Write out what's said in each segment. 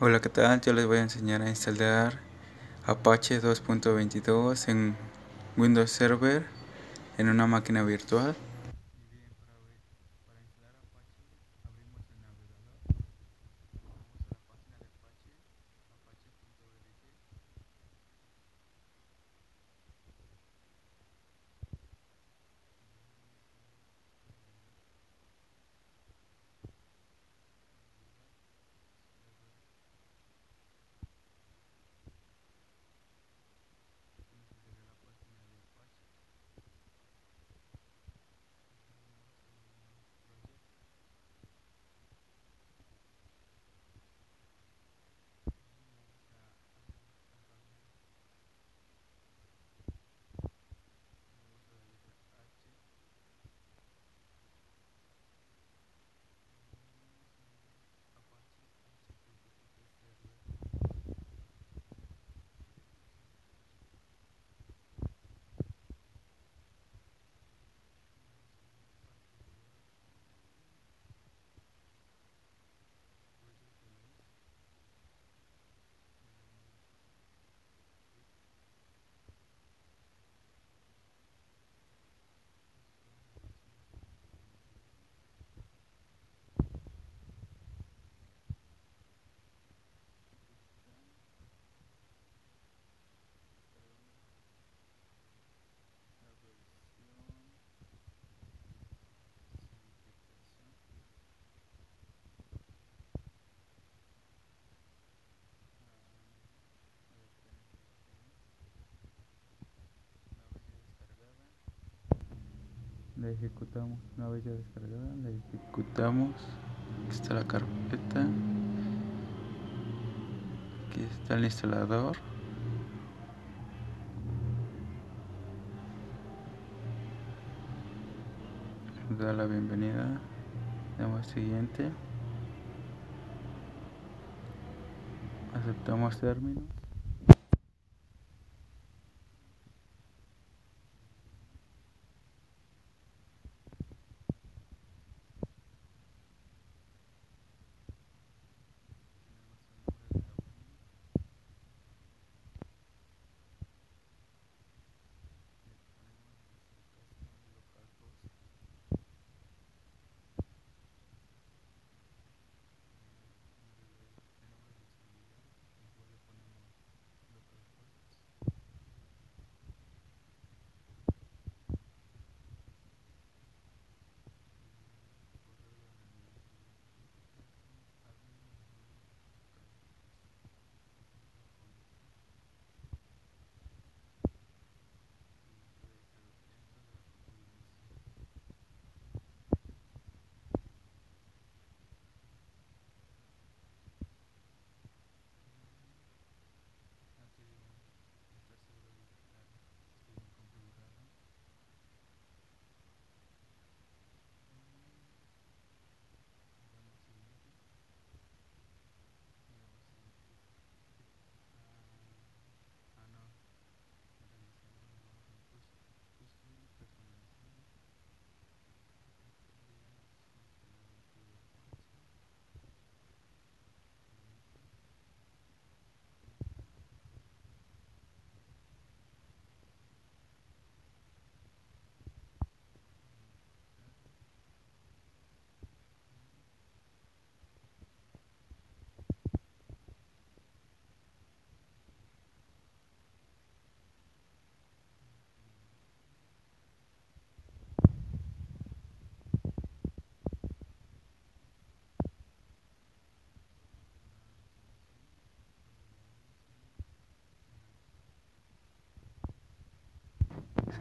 Hola, ¿qué tal? Yo les voy a enseñar a instalar Apache 2.22 en Windows Server en una máquina virtual. La ejecutamos. Una vez ya descargada la ejecutamos. Aquí está la carpeta. Aquí está el instalador. Da la bienvenida. Damos siguiente. Aceptamos términos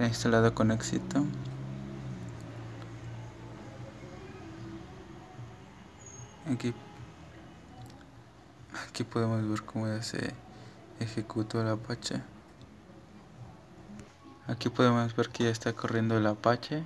instalado con éxito. Aquí aquí podemos ver cómo ya se ejecutó el apache. Aquí podemos ver que ya está corriendo el apache